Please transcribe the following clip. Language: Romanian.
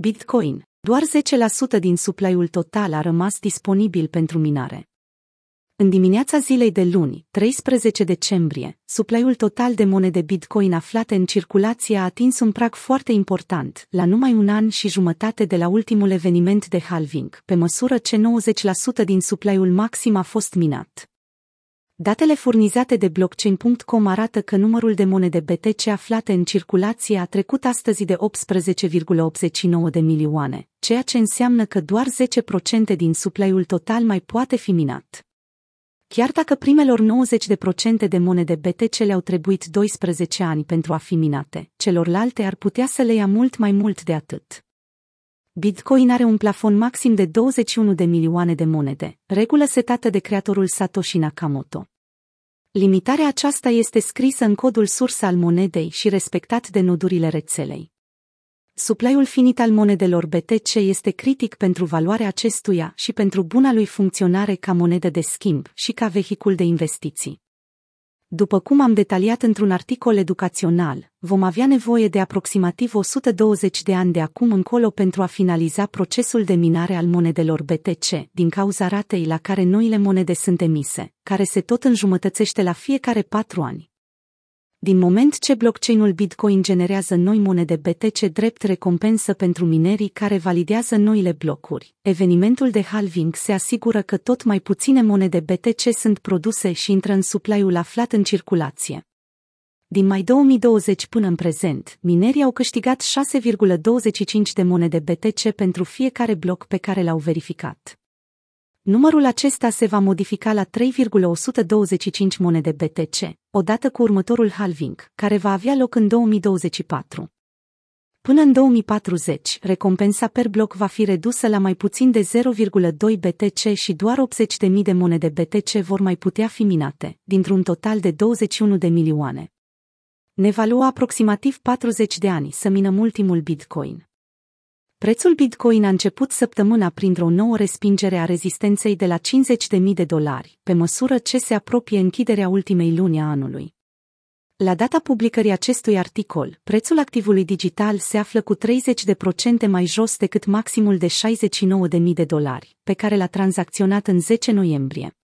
Bitcoin. Doar 10% din supply-ul total a rămas disponibil pentru minare. În dimineața zilei de luni, 13 decembrie, supply-ul total de monede Bitcoin aflate în circulație a atins un prag foarte important, la numai un an și jumătate de la ultimul eveniment de halving, pe măsură ce 90% din supply-ul maxim a fost minat. Datele furnizate de blockchain.com arată că numărul de monede BTC aflate în circulație a trecut astăzi de 18,89 de milioane, ceea ce înseamnă că doar 10% din supply-ul total mai poate fi minat. Chiar dacă primelor 90% de monede BTC le-au trebuit 12 ani pentru a fi minate, celorlalte ar putea să le ia mult mai mult de atât. Bitcoin are un plafon maxim de 21 de milioane de monede, regulă setată de creatorul Satoshi Nakamoto. Limitarea aceasta este scrisă în codul sursă al monedei și respectat de nodurile rețelei. Suplaiul finit al monedelor BTC este critic pentru valoarea acestuia și pentru buna lui funcționare ca monedă de schimb și ca vehicul de investiții. După cum am detaliat într-un articol educațional, vom avea nevoie de aproximativ 120 de ani de acum încolo pentru a finaliza procesul de minare al monedelor BTC, din cauza ratei la care noile monede sunt emise, care se tot înjumătățește la fiecare patru ani. Din moment ce blockchain-ul Bitcoin generează noi monede BTC drept recompensă pentru minerii care validează noile blocuri, evenimentul de halving se asigură că tot mai puține monede BTC sunt produse și intră în supply-ul aflat în circulație. Din mai 2020 până în prezent, minerii au câștigat 6,25 de monede BTC pentru fiecare bloc pe care l-au verificat. Numărul acesta se va modifica la 3,125 monede BTC, odată cu următorul halving, care va avea loc în 2024. Până în 2040, recompensa per bloc va fi redusă la mai puțin de 0,2 BTC și doar 80.000 de monede BTC vor mai putea fi minate, dintr-un total de 21 de milioane. Ne va lua aproximativ 40 de ani să minăm ultimul Bitcoin. Prețul Bitcoin a început săptămâna printr-o nouă respingere a rezistenței de la 50.000 de dolari, pe măsură ce se apropie închiderea ultimei luni a anului. La data publicării acestui articol, prețul activului digital se află cu 30% mai jos decât maximul de 69.000 de dolari, pe care l-a tranzacționat în 10 noiembrie.